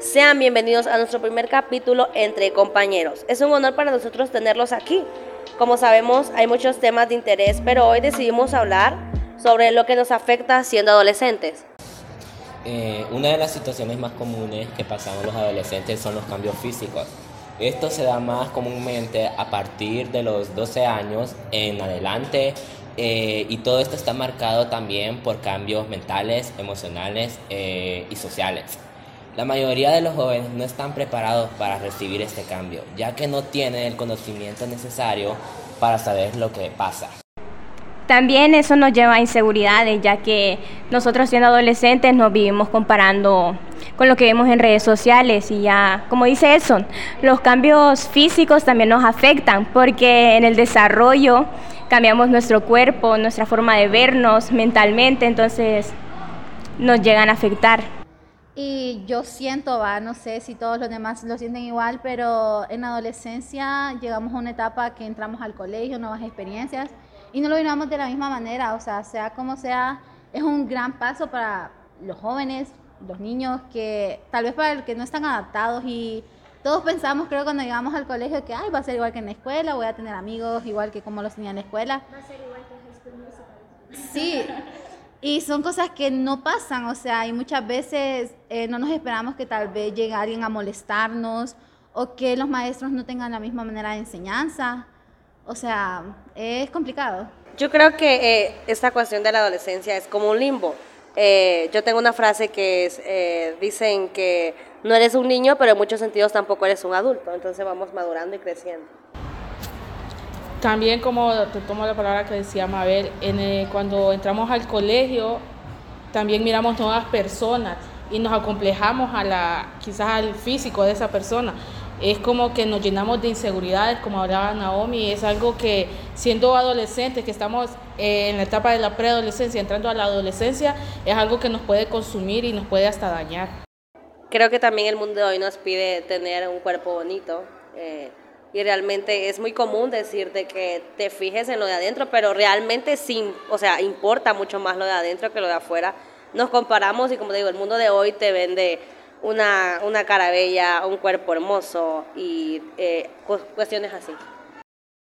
Sean bienvenidos a nuestro primer capítulo entre compañeros. Es un honor para nosotros tenerlos aquí. Como sabemos, hay muchos temas de interés, pero hoy decidimos hablar sobre lo que nos afecta siendo adolescentes. Eh, una de las situaciones más comunes que pasamos los adolescentes son los cambios físicos. Esto se da más comúnmente a partir de los 12 años en adelante eh, y todo esto está marcado también por cambios mentales, emocionales eh, y sociales. La mayoría de los jóvenes no están preparados para recibir este cambio, ya que no tienen el conocimiento necesario para saber lo que pasa. También eso nos lleva a inseguridades, ya que nosotros siendo adolescentes nos vivimos comparando con lo que vemos en redes sociales y ya, como dice Edson, los cambios físicos también nos afectan porque en el desarrollo cambiamos nuestro cuerpo, nuestra forma de vernos mentalmente, entonces nos llegan a afectar. Y yo siento, va, no sé si todos los demás lo sienten igual, pero en la adolescencia llegamos a una etapa que entramos al colegio, nuevas experiencias, y no lo miramos de la misma manera, o sea, sea como sea, es un gran paso para los jóvenes, los niños, que tal vez para los que no están adaptados y todos pensamos, creo, cuando llegamos al colegio que Ay, va a ser igual que en la escuela, voy a tener amigos igual que como los tenía en la escuela. Va a ser igual que en High Sí, y son cosas que no pasan, o sea, y muchas veces eh, no nos esperamos que tal vez llegue alguien a molestarnos o que los maestros no tengan la misma manera de enseñanza. O sea, es complicado. Yo creo que eh, esta cuestión de la adolescencia es como un limbo. Eh, yo tengo una frase que es, dicen que no eres un niño, pero en muchos sentidos tampoco eres un adulto. Entonces vamos madurando y creciendo. También como te tomo la palabra que decía Mabel, en cuando entramos al colegio también miramos nuevas personas y nos acomplejamos a la, quizás al físico de esa persona. Es como que nos llenamos de inseguridades, como hablaba Naomi, es algo que siendo adolescentes, que estamos eh, en la etapa de la preadolescencia, entrando a la adolescencia, es algo que nos puede consumir y nos puede hasta dañar. Creo que también el mundo de hoy nos pide tener un cuerpo bonito. Eh, y realmente es muy común decirte que te fijes en lo de adentro, pero realmente sí, o sea, importa mucho más lo de adentro que lo de afuera. Nos comparamos y como digo, el mundo de hoy te vende una, una cara bella, un cuerpo hermoso y eh, cuestiones así.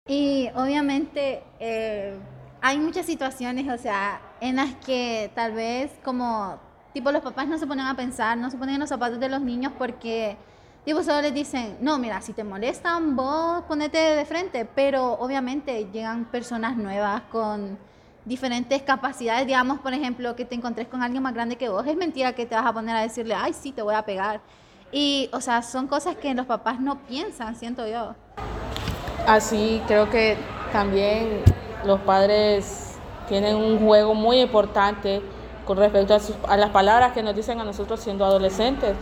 Y obviamente eh, hay muchas situaciones, o sea, en las que tal vez como tipo los papás no se ponen a pensar, no se ponen en los zapatos de los niños porque pues solo les dicen, no, mira, si te molestan, vos ponete de frente, pero obviamente llegan personas nuevas con diferentes capacidades, digamos, por ejemplo, que te encontres con alguien más grande que vos, es mentira que te vas a poner a decirle, ay, sí, te voy a pegar. Y, o sea, son cosas que los papás no piensan, siento yo. Así, creo que también los padres tienen un juego muy importante con respecto a, a las palabras que nos dicen a nosotros siendo adolescentes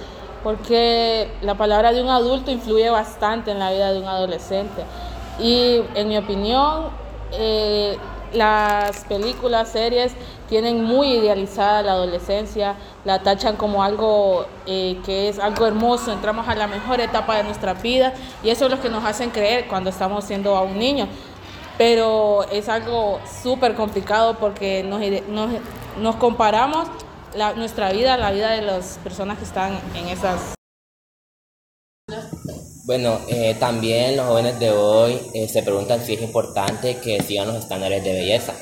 porque la palabra de un adulto influye bastante en la vida de un adolescente. Y en mi opinión, eh, las películas, series tienen muy idealizada la adolescencia, la tachan como algo eh, que es algo hermoso, entramos a la mejor etapa de nuestra vida y eso es lo que nos hacen creer cuando estamos siendo a un niño. Pero es algo súper complicado porque nos, nos, nos comparamos nuestra vida, la vida de las personas que están en esas... Bueno, eh, también los jóvenes de hoy eh, se preguntan si es importante que sigan los estándares de belleza.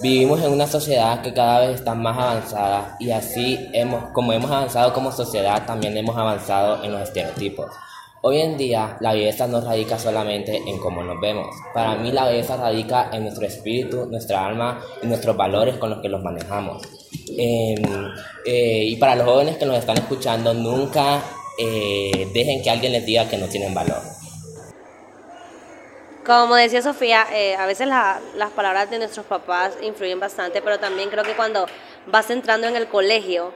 Vivimos en una sociedad que cada vez está más avanzada y así hemos, como hemos avanzado como sociedad, también hemos avanzado en los estereotipos. Hoy en día la belleza no radica solamente en cómo nos vemos. Para mí la belleza radica en nuestro espíritu, nuestra alma y nuestros valores con los que los manejamos. Em, eh, y para los jóvenes que nos están escuchando, nunca eh, dejen que alguien les diga que no tienen valor. Como decía Sofía, eh, a veces las palabras de nuestros papás influyen bastante, pero también creo que cuando vas entrando en el colegio,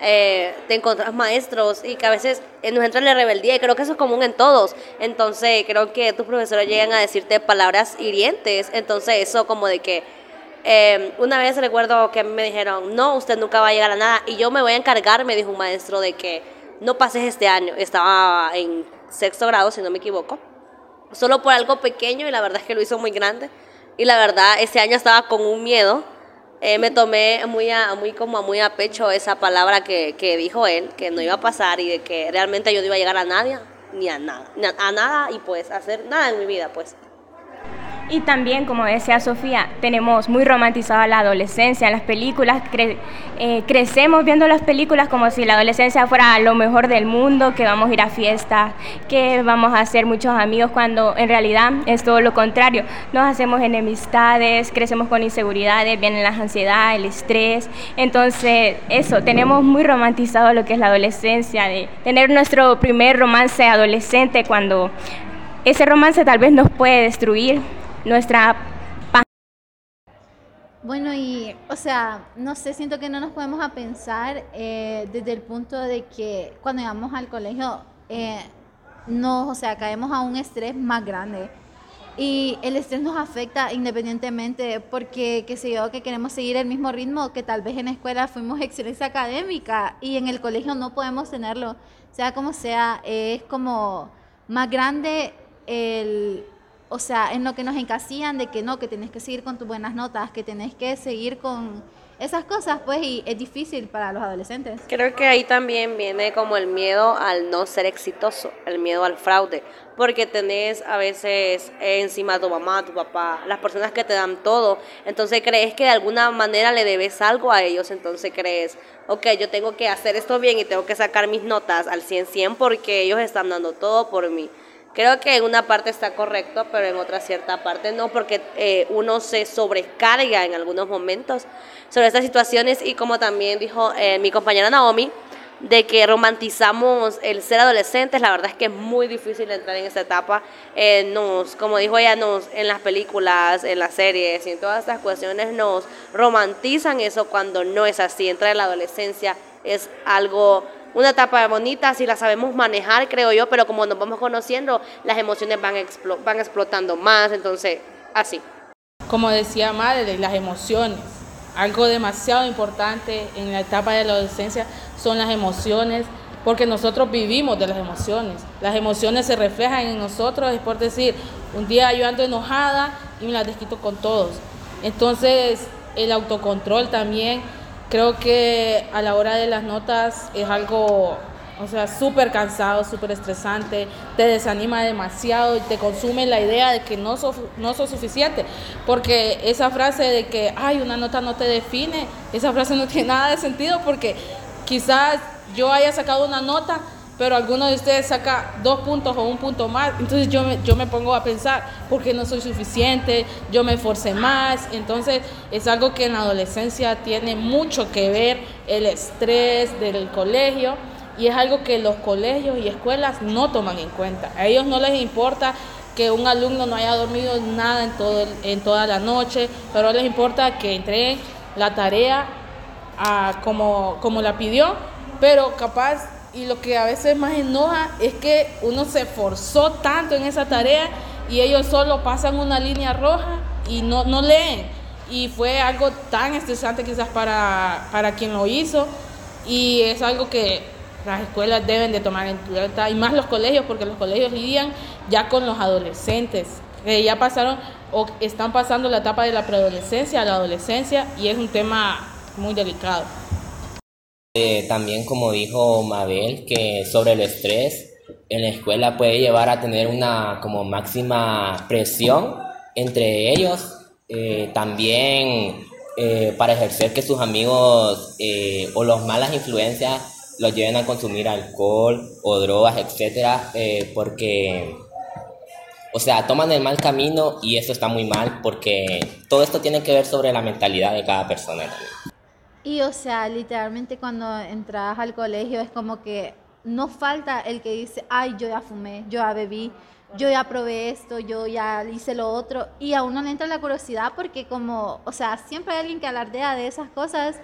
eh, te encuentras maestros y que a veces nos entra la rebeldía y creo que eso es común en todos. Entonces creo que tus profesores llegan a decirte palabras hirientes. Entonces eso como de que una vez recuerdo que me dijeron, no, usted nunca va a llegar a nada y yo me voy a encargar, me dijo un maestro, de que no pases este año. Estaba en sexto grado, si no me equivoco. Solo por algo pequeño y la verdad es que lo hizo muy grande. Y la verdad, ese año estaba con un miedo. Eh, me tomé muy a, muy como muy a pecho esa palabra que, que dijo él, que no iba a pasar y de que realmente yo no iba a llegar a nadie, ni a nada, a, a nada y pues hacer nada en mi vida, pues. Y también, como decía Sofía, tenemos muy romantizada la adolescencia. En las películas eh, crecemos viendo las películas como si la adolescencia fuera lo mejor del mundo, que vamos a ir a fiestas, que vamos a hacer muchos amigos, cuando en realidad es todo lo contrario. Nos hacemos enemistades, crecemos con inseguridades, vienen las ansiedades, el estrés. Entonces, eso, tenemos muy romantizado lo que es la adolescencia, de tener nuestro primer romance adolescente cuando ese romance tal vez nos puede destruir nuestra bueno, y, o sea, no sé, siento que no nos podemos a pensar eh, desde el punto de que cuando llegamos al colegio, eh, o sea, caemos a un estrés más grande. Y el estrés nos afecta independientemente porque, qué sé yo, que queremos seguir el mismo ritmo que tal vez en la escuela fuimos excelencia académica y en el colegio no podemos tenerlo. Sea como sea, es como más grande el, o sea, en lo que nos encasillan de que no, que tenés que seguir con tus buenas notas, que tenés que seguir con esas cosas, pues, y es difícil para los adolescentes. Creo que ahí también viene como el miedo al no ser exitoso, el miedo al fraude, porque tenés a veces encima a tu mamá, tu papá, las personas que te dan todo, entonces crees que de alguna manera le debes algo a ellos, entonces crees, ok, yo tengo que hacer esto bien y tengo que sacar mis notas al 100-100 porque ellos están dando todo por mí. Creo que en una parte está correcto, pero en otra cierta parte no, porque eh, uno se sobrecarga en algunos momentos sobre estas situaciones y como también dijo eh, mi compañera Naomi, de que romantizamos el ser adolescentes, la verdad es que es muy difícil entrar en esta etapa. Eh, nos, como dijo ella, nos, en las películas, en las series y en todas estas cuestiones nos romantizan eso cuando no es así. Entrar en la adolescencia es algo una etapa bonita si la sabemos manejar, creo yo, pero como nos vamos conociendo, las emociones van, van explotando más, entonces, así. Como decía Madre, las emociones. Algo demasiado importante en la etapa de la adolescencia son las emociones, porque nosotros vivimos de las emociones. Las emociones se reflejan en nosotros, es por decir, un día yo ando enojada y me las desquito con todos. Entonces, el autocontrol también Creo que a la hora de las notas es algo, o sea, súper cansado, súper estresante, te desanima demasiado y te consume la idea de que no sos, no sos suficiente. Porque esa frase de que, ay, una nota no te define, esa frase no tiene nada de sentido porque quizás yo haya sacado una nota pero alguno de ustedes saca dos puntos o un punto más, entonces yo me, yo me pongo a pensar, ¿por qué no soy suficiente? Yo me esforcé más, entonces es algo que en la adolescencia tiene mucho que ver el estrés del colegio y es algo que los colegios y escuelas no toman en cuenta. A ellos no les importa que un alumno no haya dormido nada en, todo en toda la noche, pero les importa que entreguen la tarea a, como, como la pidió, pero capaz y lo que a veces más enoja es que uno se esforzó tanto en esa tarea y ellos solo pasan una línea roja y no, no leen. Y fue algo tan estresante quizás para, para quien lo hizo y es algo que las escuelas deben de tomar en cuenta y más los colegios porque los colegios lidian ya con los adolescentes que ya pasaron o están pasando la etapa de la preadolescencia a la adolescencia y es un tema muy delicado. Eh, también como dijo Mabel, que sobre el estrés en la escuela puede llevar a tener una como máxima presión entre ellos. Eh, también eh, para ejercer que sus amigos o las malas influencias los lleven a consumir alcohol o drogas, etcétera, porque, o sea, toman el mal camino y eso está muy mal porque todo esto tiene que ver sobre la mentalidad de cada persona. Y o sea, literalmente cuando entras al colegio es como que no falta el que dice, ay, yo ya fumé, yo ya bebí, yo ya probé esto, yo ya hice lo otro. Y a uno le entra la curiosidad porque como, o sea, siempre hay alguien que alardea de esas cosas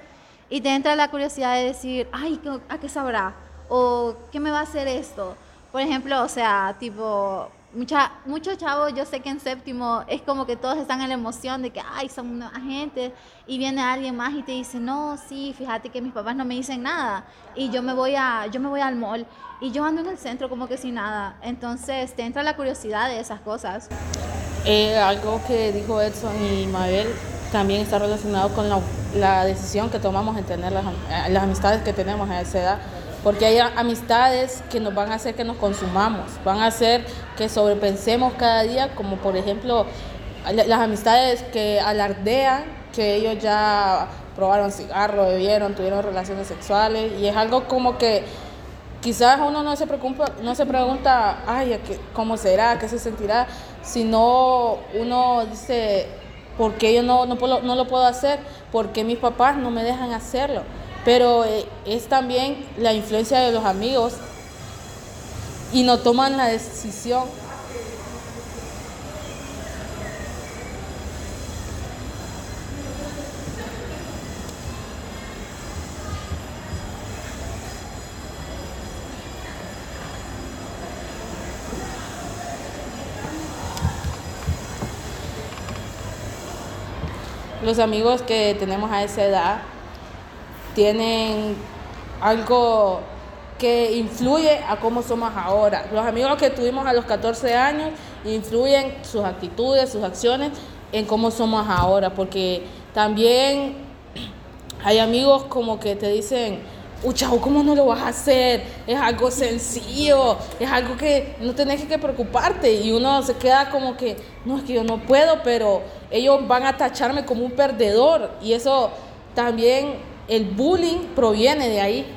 y te entra la curiosidad de decir, ay, ¿a qué sabrá? O ¿qué me va a hacer esto? Por ejemplo, o sea, tipo, Mucha, muchos chavos, yo sé que en séptimo es como que todos están en la emoción de que, ay, son nueva gente, y viene alguien más y te dice, no, sí, fíjate que mis papás no me dicen nada, y yo me voy, a, yo me voy al mall, y yo ando en el centro como que sin nada. Entonces te entra la curiosidad de esas cosas. Eh, algo que dijo Edson y Mabel también está relacionado con la, decisión que tomamos en tener las, las amistades que tenemos a esa edad porque hay amistades que nos van a hacer que nos consumamos, van a hacer que sobrepensemos cada día, como por ejemplo las amistades que alardean que ellos ya probaron cigarro, bebieron, tuvieron relaciones sexuales y es algo como que quizás uno no se preocupa, no se pregunta, ay, ¿cómo será? ¿Qué se sentirá? Sino uno dice, ¿por qué yo no, no, no lo puedo hacer? ¿Por qué mis papás no me dejan hacerlo? Pero eh, es también la influencia de los amigos y no toman la decisión. Los amigos que tenemos a esa edad tienen algo que influye a cómo somos ahora. Los amigos que tuvimos a los 14 años influyen sus actitudes, sus acciones en cómo somos ahora, porque también hay amigos como que te dicen, chavo, ¿cómo no lo vas a hacer? Es algo sencillo, es algo que no tenés que preocuparte. Y uno se queda como que, no, es que yo no puedo, pero ellos van a tacharme como un perdedor. Y eso también el bullying proviene de ahí.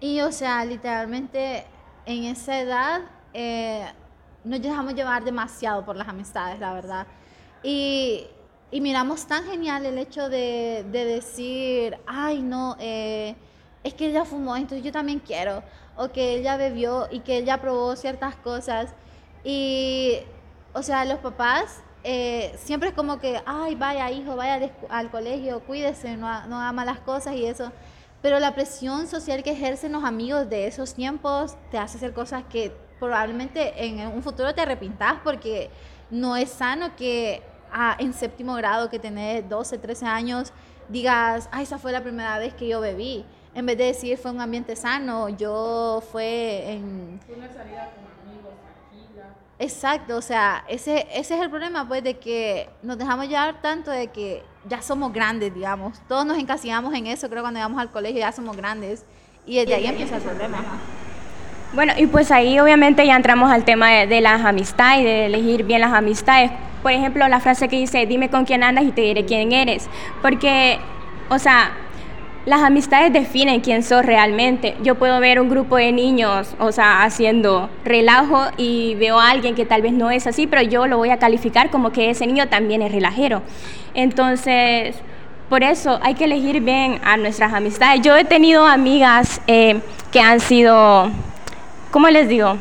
Y o sea, literalmente en esa edad eh, nos dejamos llevar demasiado por las amistades, la verdad. Y, y miramos tan genial el hecho de, de decir, ay no, eh, es que ella fumó, entonces yo también quiero. O que ella bebió y que ella probó ciertas cosas. Y, o sea, los papás eh, siempre es como que, ay, vaya hijo, vaya al colegio, cuídese, no, no haga malas cosas y eso. Pero la presión social que ejercen los amigos de esos tiempos te hace hacer cosas que probablemente en un futuro te arrepintas porque no es sano que ah, en séptimo grado, que tenés 12, 13 años, digas, ay, esa fue la primera vez que yo bebí. En vez de decir fue un ambiente sano, yo fue en... Exacto, o sea, ese, ese es el problema, pues, de que nos dejamos llevar tanto de que ya somos grandes, digamos. Todos nos encasillamos en eso, creo, cuando llegamos al colegio ya somos grandes. Y desde ahí empieza el problema. Bueno, y pues ahí obviamente ya entramos al tema de, de, las amistades, de elegir bien las amistades. Por ejemplo, la frase que dice, dime con quién andas y te diré quién eres. Porque, o sea, las amistades definen quién sos realmente. Yo puedo ver un grupo de niños, o sea, haciendo relajo y veo a alguien que tal vez no es así, pero yo lo voy a calificar como que ese niño también es relajero. Entonces, por eso hay que elegir bien a nuestras amistades. Yo he tenido amigas eh, que han sido, ¿cómo les digo?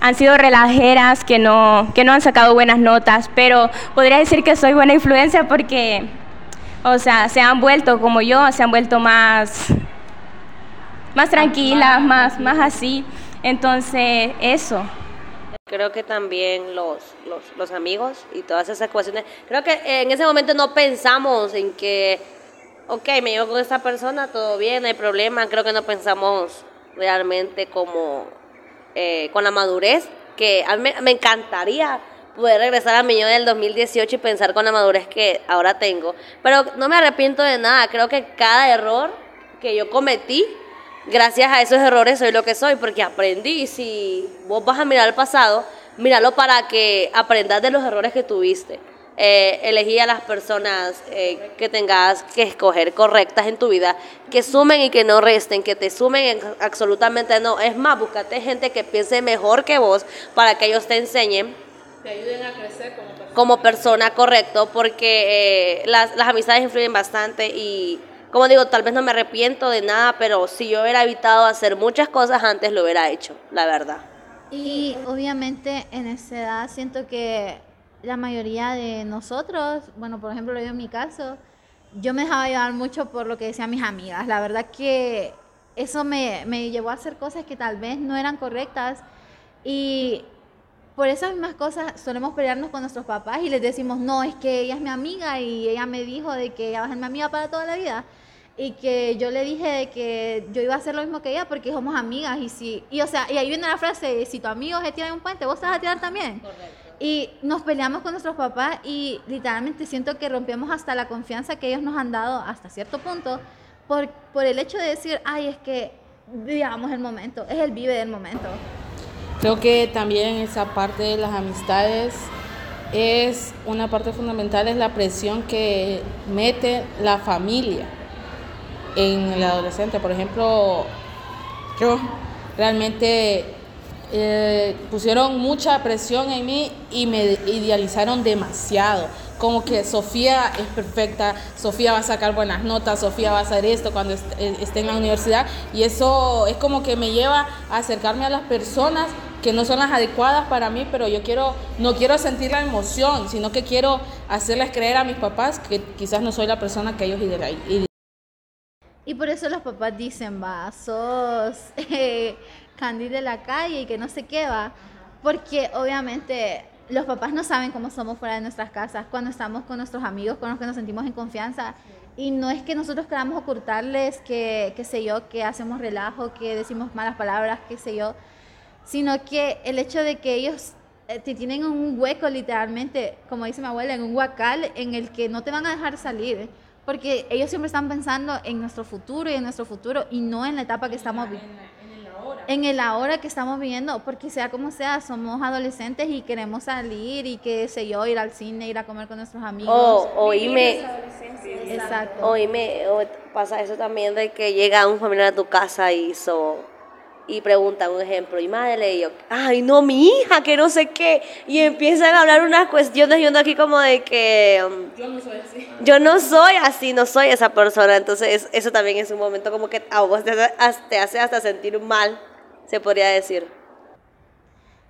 Han sido relajeras, que no, que no han sacado buenas notas, pero podría decir que soy buena influencia porque o sea, se han vuelto como yo, se han vuelto más, más tranquilas, más, más así. Entonces, eso. Creo que también los, los, los, amigos y todas esas cuestiones, creo que en ese momento no pensamos en que, ok, me llevo con esta persona, todo bien, no hay problema, creo que no pensamos realmente como eh, con la madurez, que a mí me encantaría poder regresar a mi yo del 2018 y pensar con la madurez que ahora tengo. Pero no me arrepiento de nada, creo que cada error que yo cometí, gracias a esos errores soy lo que soy, porque aprendí. Si vos vas a mirar el pasado, míralo para que aprendas de los errores que tuviste. Eh, elegí a las personas eh, que tengas que escoger correctas en tu vida, que sumen y que no resten, que te sumen absolutamente no. Es más, búscate gente que piense mejor que vos para que ellos te enseñen te ayuden a crecer como persona. Como persona, correcto, porque eh, las, las amistades influyen bastante y, como digo, tal vez no me arrepiento de nada, pero si yo hubiera evitado hacer muchas cosas antes, lo hubiera hecho, la verdad. Y obviamente en esa edad siento que la mayoría de nosotros, bueno, por ejemplo, yo en mi caso, yo me dejaba llevar mucho por lo que decían mis amigas. La verdad que eso me, me llevó a hacer cosas que tal vez no eran correctas y por esas mismas cosas solemos pelearnos con nuestros papás y les decimos, no, es que ella es mi amiga y ella me dijo de que ella va a ser mi amiga para toda la vida. Y que yo le dije de que yo iba a hacer lo mismo que ella porque somos amigas. Y, si, y, o sea, y ahí viene la frase, si tu amigo se tira en un puente, vos te vas a tirar también. Y nos peleamos con nuestros papás y literalmente siento que rompemos hasta la confianza que ellos nos han dado hasta cierto punto por, por el hecho de decir, ay, es que digamos el momento, es el vive del momento. Creo que también esa parte de las amistades es una parte fundamental, es la presión que mete la familia en el adolescente. Por ejemplo, yo realmente eh, pusieron mucha presión en mí y me idealizaron demasiado. Como que Sofía es perfecta, Sofía va a sacar buenas notas, Sofía va a hacer esto cuando eh, esté en la universidad. Y eso es como que me lleva a acercarme a las personas que no son las adecuadas para mí, pero yo quiero, no quiero sentir la emoción, sino que quiero hacerles creer a mis papás que quizás no soy la persona que ellos idealizan. Y por eso los papás dicen, va, sos eh, Candy de la calle y que no sé qué va, porque obviamente los papás no saben cómo somos fuera de nuestras casas, cuando estamos con nuestros amigos, con los que nos sentimos en confianza. Y no es que nosotros queramos ocultarles que, qué sé yo, que hacemos relajo, que decimos malas palabras, qué sé yo, sino que el hecho de que ellos eh, te tienen un hueco literalmente, como dice mi abuela, en un huacal en el que no te van a dejar salir, porque ellos siempre están pensando en nuestro futuro y en nuestro futuro y no en la etapa que estamos viviendo. En el ahora que estamos viviendo, porque sea como sea, somos adolescentes y queremos salir y qué sé yo, ir al cine, ir a comer con nuestros amigos. O oíme, exacto. Oíme, o pasa eso también de que llega un familiar a tu casa y hizo y preguntan un ejemplo, y madre, y yo, ay, no, mi hija, que no sé qué, y empiezan a hablar unas cuestiones, yo aquí como de que... Um, yo no soy así. Yo no soy así, no soy esa persona, entonces eso también es un momento como que a vos te hace hasta sentir mal, se podría decir.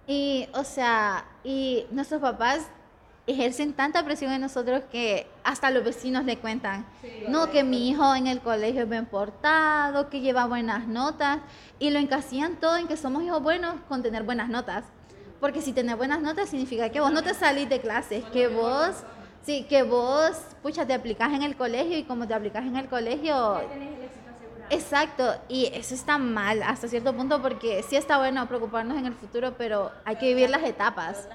Y, o sea, y nuestros papás ejercen tanta presión en nosotros que hasta los vecinos le cuentan, no, que mi hijo en el colegio es bien portado, que lleva buenas notas, y lo encasillan todo en que somos hijos buenos con tener buenas notas. Porque si tener buenas notas significa que vos no te salís de clases, que vos, sí, que vos, pucha, te aplicas en el colegio y como te aplicas en el colegio... Exacto, y eso está mal hasta cierto punto porque sí está bueno preocuparnos en el futuro, pero hay que vivir las etapas.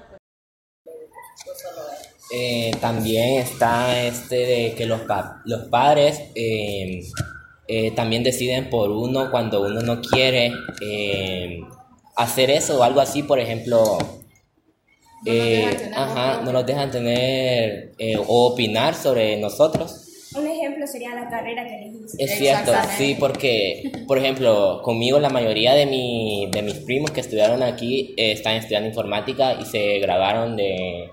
Eh, también está este de que los, los padres em, eh, también deciden por uno cuando uno no quiere em, hacer eso o algo así, por ejemplo, no, eh, ajá, no nos dejan tener o opinar sobre nosotros. Un ejemplo sería la carrera que elegiste. Es cierto, sí, porque, por ejemplo, conmigo la mayoría de, mi, de mis primos que estudiaron aquí están estudiando informática y se grabaron de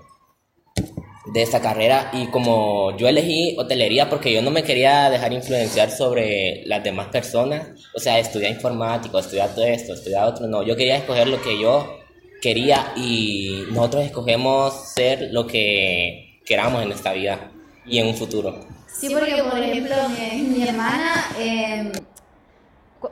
de esta carrera y como yo elegí hotelería porque yo no me quería dejar influenciar sobre las demás personas, o sea, estudiar informático, estudiar todo esto, estudiar otro, no, yo quería escoger lo que yo quería y nosotros escogemos ser lo que queramos en esta vida y en un futuro. Sí, porque por ejemplo mi, hermana... Eh,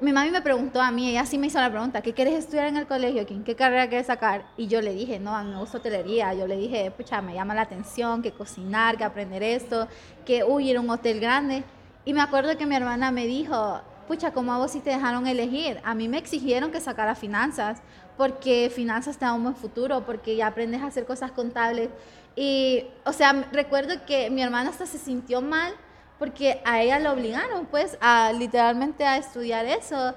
mi mami me preguntó a mí, ella sí me hizo la pregunta, ¿qué quieres estudiar en el colegio? ¿Qué carrera quieres sacar? Y yo le dije, no, a mí me gusta hotelería. Yo le dije, pucha, me llama la atención, que cocinar, que aprender esto, que, uy, ir a un hotel grande. Y me acuerdo que mi hermana me dijo, pucha, ¿cómo a vos si te dejaron elegir? A mí me exigieron que sacara finanzas, porque finanzas te da un buen futuro, porque ya aprendes a hacer cosas contables. Y, o sea, recuerdo que mi hermana hasta se sintió mal porque a ella la obligaron, pues, a literalmente a estudiar eso.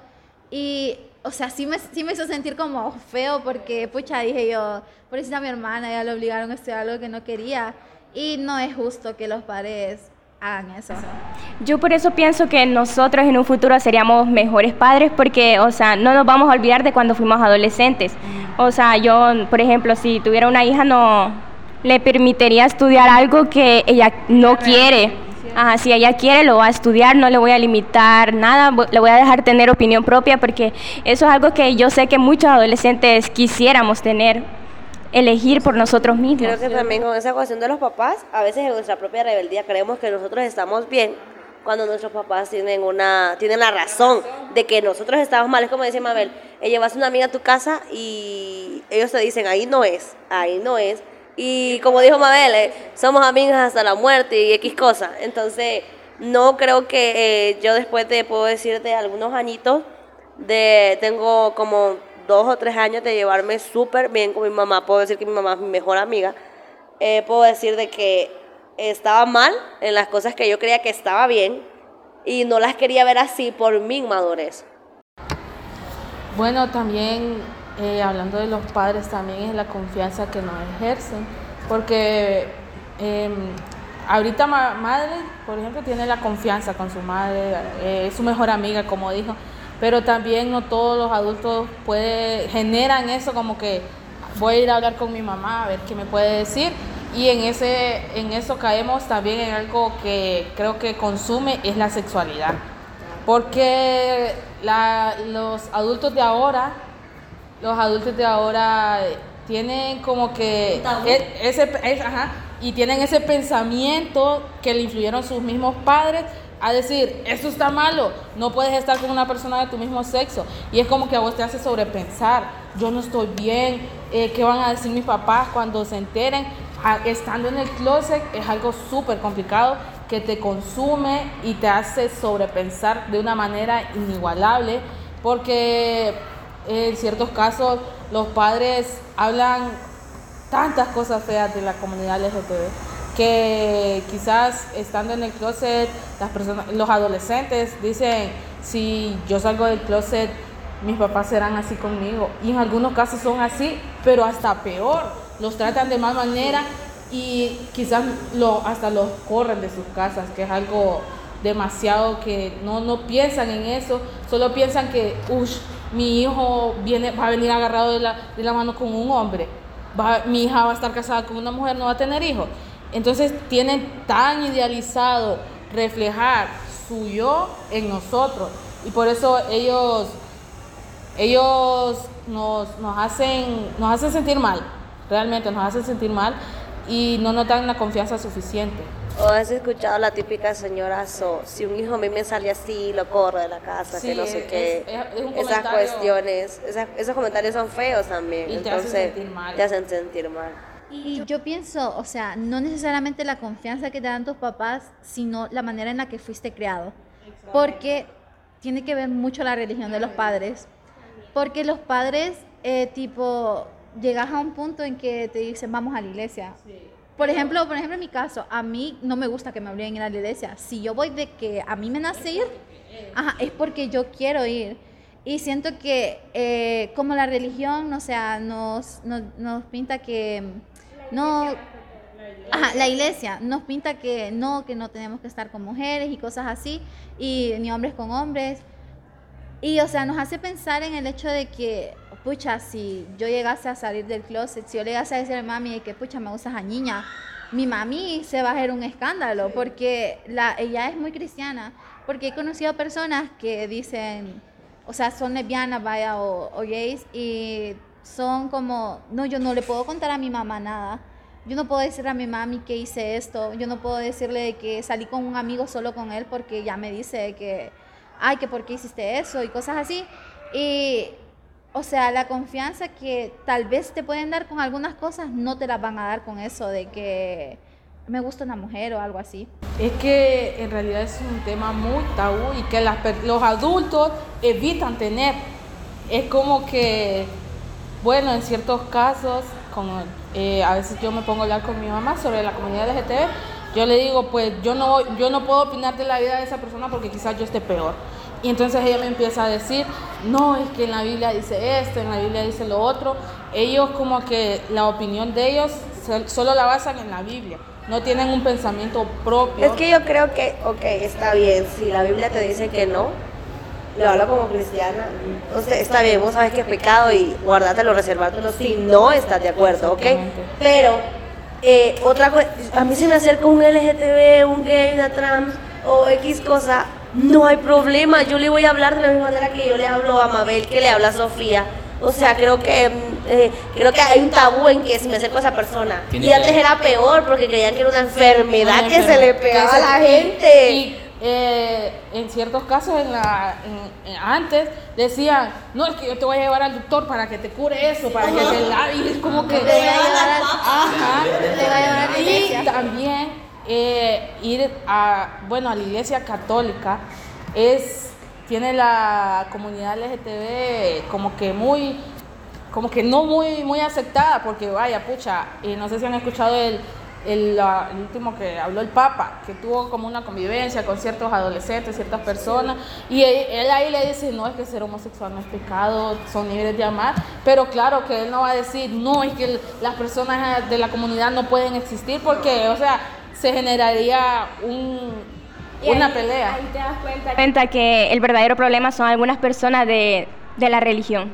Y, o sea, sí me, sí me hizo sentir como feo porque, pucha, dije yo, por eso a mi hermana, ella la obligaron a estudiar algo que no quería. Y no es justo que los padres hagan eso. Yo por eso pienso que nosotros en un futuro seríamos mejores padres porque, o sea, no nos vamos a olvidar de cuando fuimos adolescentes. O sea, yo, por ejemplo, si tuviera una hija, no le permitiría estudiar algo que ella no quiere si ella quiere, lo va a estudiar, no le voy a limitar nada, le voy a dejar tener opinión propia porque eso es algo que yo sé que muchos adolescentes quisiéramos tener, elegir por nosotros mismos. Creo que también con esa cuestión de los papás, a veces en nuestra propia rebeldía creemos que nosotros estamos bien cuando nuestros papás tienen una tienen la razón de que nosotros estamos mal. Es como dice Mabel, ella vas a una amiga a tu casa y ellos te dicen, ahí no es, ahí no es. Y como dijo Mabel, eh, somos amigas hasta la muerte y X cosa. Entonces, no creo que eh, yo después de, puedo decirte, algunos añitos, de tengo como dos o tres años de llevarme súper bien con mi mamá. Puedo decir que mi mamá es mi mejor amiga. Eh, puedo decir de que estaba mal en las cosas que yo creía que estaba bien y no las quería ver así por mi inmadurez. Bueno, también eh, hablando de los padres, también es la confianza que nos ejercen, porque em, ahorita madre, por ejemplo, tiene la confianza con su madre, eh, es su mejor amiga, como dijo, pero también no todos los adultos puede, generan eso como que voy a ir a hablar con mi mamá a ver qué me puede decir y en, ese, en eso caemos también en algo que creo que consume, es la sexualidad. Porque los adultos de ahora, los adultos de ahora tienen como que e, ese, y tienen ese pensamiento que le influyeron sus mismos padres a decir, esto está malo, no puedes estar con una persona de tu mismo sexo. Y es como que a vos te hace sobrepensar, yo no estoy bien, eh, ¿qué van a decir mis papás cuando se enteren? estando en el closet es algo súper complicado que te consume y te hace sobrepensar de una manera inigualable porque en ciertos casos los padres hablan tantas cosas feas de la comunidad LGTB que quizás estando en el closet las personas los adolescentes dicen si yo salgo del closet mis papás serán así conmigo y en algunos casos son así pero hasta peor los tratan de mal manera y quizás lo, hasta los corren de sus casas, que es algo demasiado que no, no piensan en eso, solo piensan que, uff, mi hijo viene, va a venir agarrado de la, de la mano con un hombre, mi hija va a estar casada con una mujer, no va a tener hijos. Entonces tienen tan idealizado reflejar su yo en nosotros y por eso ellos, ellos nos, nos, hacen, nos hacen sentir mal realmente nos hace sentir mal y no nos dan la confianza suficiente. ¿O has escuchado la típica señora So? Si un hijo a mí me sale así, lo corro de la casa, que no sé qué. esas cuestiones, esos comentarios son feos también. Y te hacen sentir mal. Te hacen sentir mal. Y yo pienso, o sea, no necesariamente la confianza que te dan tus papás, sino la manera en la que fuiste criado. Porque tiene que ver mucho la religión de los padres. Porque los padres, eh, tipo, llegas a un punto en que te dicen, vamos a la iglesia. Por ejemplo, por ejemplo, en mi caso, a mí no me gusta que me obliguen a ir a la iglesia. Si yo voy de que a mí me nace ir, es porque yo quiero ir. Y siento que eh, como la religión, o sea, nos, nos, pinta que no... Ajá, la iglesia nos pinta que no, que no tenemos que estar con mujeres y cosas así, y ni hombres con hombres. Y, o sea, nos hace pensar en el hecho de que pucha, si yo llegase a salir del closet, si yo le llegase a decir a mi mami que, pucha, me gusta a niña, mi mami se va a hacer un escándalo porque la, ella es muy cristiana. Porque he conocido personas que dicen, o sea, son lesbianas, vaya, o, o gays, y son como, no, yo no le puedo contar a mi mamá nada. Yo no puedo decirle a mi mami que hice esto. Yo no puedo decirle que salí con un amigo solo con él porque ya me dice que, ay, que por qué hiciste eso y cosas así. Y o sea, la confianza que tal vez te pueden dar con algunas cosas, no te las van a dar con eso de que me gusta una mujer o algo así. Es que en realidad es un tema muy tabú y que los adultos evitan tener. Es como que, bueno, en ciertos casos, como eh, a veces yo me pongo a hablar con mi mamá sobre la comunidad LGTB, yo le digo, pues yo no, yo no puedo opinar de la vida de esa persona porque quizás yo esté peor. Y entonces ella me empieza a decir, no, es que en la Biblia dice esto, en la Biblia dice lo otro. Ellos como que la opinión de ellos solo la basan en la Biblia, no tienen un pensamiento propio. Es que yo creo que, ok, está bien, si la Biblia te dice que no, lo hablo como cristiana, o sea, está bien, vos sabes que es pecado y guardátelo, reservártelo si no estás de acuerdo, ¿ok? Pero, eh, otra cosa, a mí se me acerca un LGTB, un gay, una trans o X cosa, no hay problema, yo le voy a hablar de la misma manera que yo le hablo a Mabel, que le habla a Sofía. O sea, creo que eh, creo que hay un tabú en que si me acerco a esa persona. Y antes era peor porque creían que era una enfermedad que se le pegaba a la gente. Eh, en ciertos casos en la, antes decían, no, es que yo te voy a llevar al doctor para que te cure eso, para que te lave, y es como que... Te voy a llevar al... Ajá, te voy a llevar a la iglesia. Y también eh, ir a, bueno, a la iglesia católica es, tiene la comunidad LGTB como que muy como que no muy, muy aceptada, porque vaya, pucha, y no sé si han escuchado el, el, último que habló el Papa, que tuvo como una convivencia con ciertos adolescentes, ciertas personas, y él, ahí le dice, no es que ser homosexual no es pecado, son libres de amar, pero claro que él no va a decir, no, es que las personas de la comunidad no pueden existir, porque, o sea, se generaría un, una pelea. Ahí te das cuenta, cuenta que el verdadero problema son algunas personas de, de la religión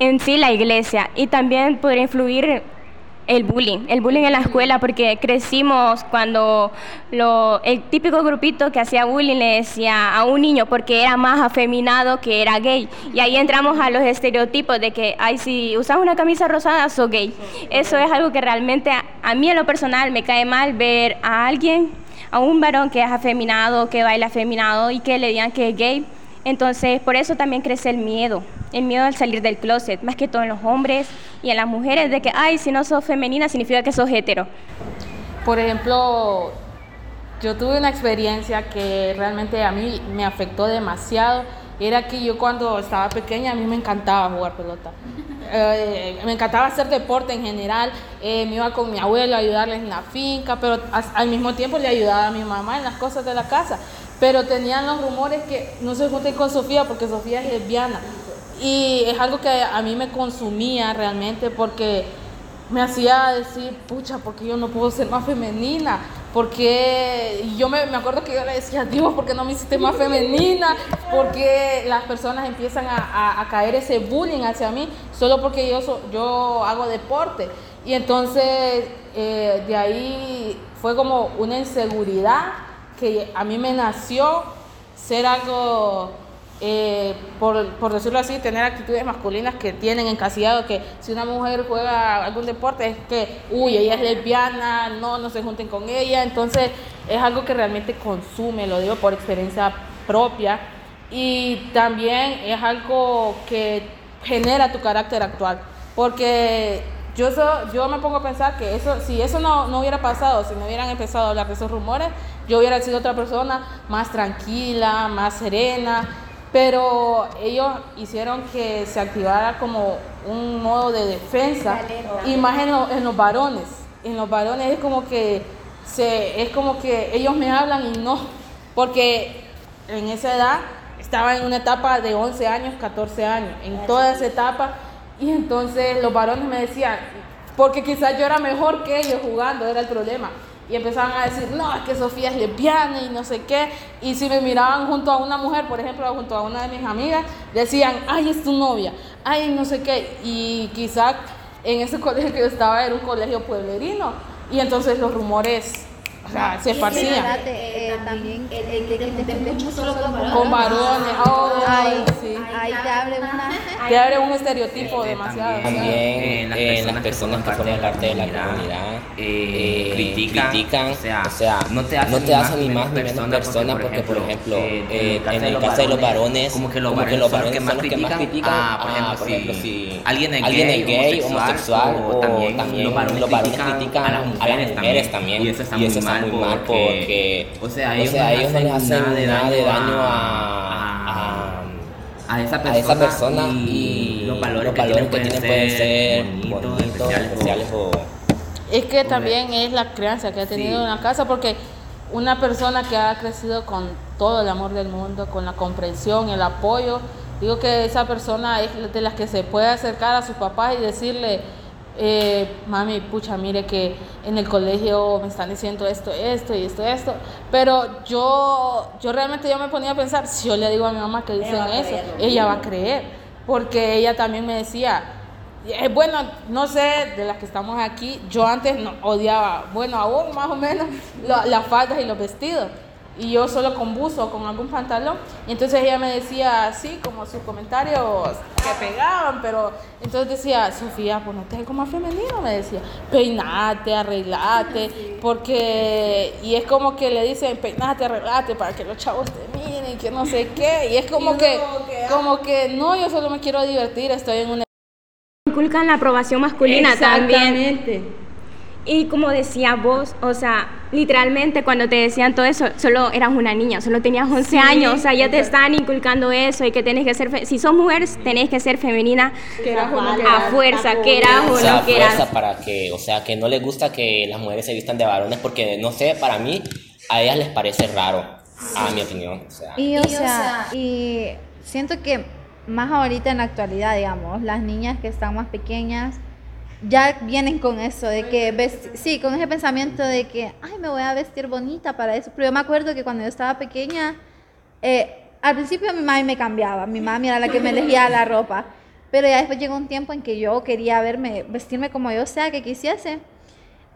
en sí la iglesia y también podría influir el bullying, el bullying en la escuela, porque crecimos cuando lo, el típico grupito que hacía bullying le decía a un niño porque era más afeminado que era gay. Y ahí entramos a los estereotipos de que, ay, si usas una camisa rosada, sos gay. Eso es algo que realmente a, a mí en lo personal me cae mal ver a alguien, a un varón que es afeminado, que baila afeminado y que le digan que es gay. Entonces, por eso también crece el miedo el miedo al salir del closet, más que todo en los hombres y en las mujeres, de que, ay, si no sos femenina significa que sos hetero. Por ejemplo, yo tuve una experiencia que realmente a mí me afectó demasiado. Era que yo cuando estaba pequeña a mí me encantaba jugar pelota. Eh, me encantaba hacer deporte en general. Eh, me iba con mi abuelo a ayudarles en la finca, pero al mismo tiempo le ayudaba a mi mamá en las cosas de la casa. Pero tenían los rumores que no se junten con Sofía porque Sofía es lesbiana. Y es algo que a mí me consumía realmente porque me hacía decir, pucha, porque yo no puedo ser más femenina? Porque yo me, me, acuerdo que yo le decía, Dios, ¿por qué no me hiciste más femenina? Porque las personas empiezan a, a, caer ese bullying hacia mí solo porque yo, yo hago deporte. Y entonces eh, de ahí fue como una inseguridad que a mí me nació ser algo eh, por, por, decirlo así, tener actitudes masculinas que tienen encasillado que si una mujer juega algún deporte es que, uy, ella es lesbiana, no, no se junten con ella, entonces es algo que realmente consume, lo digo por experiencia propia, y también es algo que genera tu carácter actual, porque yo, yo me pongo a pensar que eso, si eso no, no hubiera pasado, si no hubieran empezado a hablar de esos rumores, yo hubiera sido otra persona más tranquila, más serena, pero ellos hicieron que se activara como un modo de defensa y más en, los varones. En los varones es como que se, es como que ellos me hablan y no, porque en esa edad estaba en una etapa de 11 años, 14 años, en toda esa etapa y entonces los varones me decían, porque quizás yo era mejor que ellos jugando, era el problema y empezaban a decir, no, es que Sofía es lesbiana y no sé qué. Y si me miraban junto a una mujer, por ejemplo, junto a una de mis amigas, decían, ay, es tu novia, ay, no sé qué. Y quizás en ese colegio que yo estaba era un colegio pueblerino. Y entonces los rumores o sea, se esparcía. Eh, también el, que te mucho solo con varones. Con varones, oh, ahí, sí. ahí te abre una... Te abre un estereotipo demasiado. También, eh, las, personas que forman parte de la comunidad eh, critican, o sea, no te hacen, no te hacen ni más ni menos persona porque, por ejemplo, en el caso de los varones, como que los varones son los que más critican. Ah, por ejemplo, si alguien es gay, homosexual, o también los varones critican a las mujeres también. Y eso está muy mal muy mal porque, o sea, ellos, no les hacen nada de daño, a, a, esa persona, y, los valores, que, tienen, pueden ser bonitos, especiales, o... Es que también es la crianza que ha tenido en la casa porque una persona que ha crecido con todo el amor del mundo, con la comprensión, el apoyo, digo que esa persona es de las que se puede acercar a sus papás y decirle, eh, mami, pucha, mire que en el colegio me están diciendo esto, esto y esto, esto. Pero yo, yo realmente yo me ponía a pensar, si yo le digo a mi mamá que dicen eso, ella va a creer. Porque ella también me decía, eh, bueno, no sé, de las que estamos aquí, yo antes no, odiaba, bueno, aún más o menos, las faldas y los vestidos. Y yo solo con buzo, con algún pantalón. Y entonces ella me decía así, como sus comentarios que pegaban, pero entonces decía, Sofía, ponete algo más femenino, me decía, peinate, arreglate, porque, y es como que le dicen, peinate, arreglate, para que los chavos te miren, que no sé qué, y es como que, como que, no, yo solo me quiero divertir, estoy en una... Inculcan la aprobación masculina también. Y como decía vos, o sea, literalmente cuando te decían todo eso, solo eras una niña, solo tenías 11 años, o sea, ya te están inculcando eso y que tenés que ser, si sos mujer, tenés que ser femenina a fuerza, que eras o, no que eras. para que, o sea, que no les gusta que las mujeres se vistan de varones porque, no sé, para mí, a ellas les parece raro, a mi opinión. O sea. Y, o sea, y siento que más ahorita en la actualidad, digamos, las niñas que están más pequeñas, ya vienen con eso, de que, sí, con ese pensamiento de que, ay, me voy a vestir bonita para eso. Pero yo me acuerdo que cuando yo estaba pequeña, eh, al principio mi mamá me cambiaba, mi mamá era la que me elegía la ropa. Pero ya después llegó un tiempo en que yo quería verme, vestirme como yo sea que quisiese.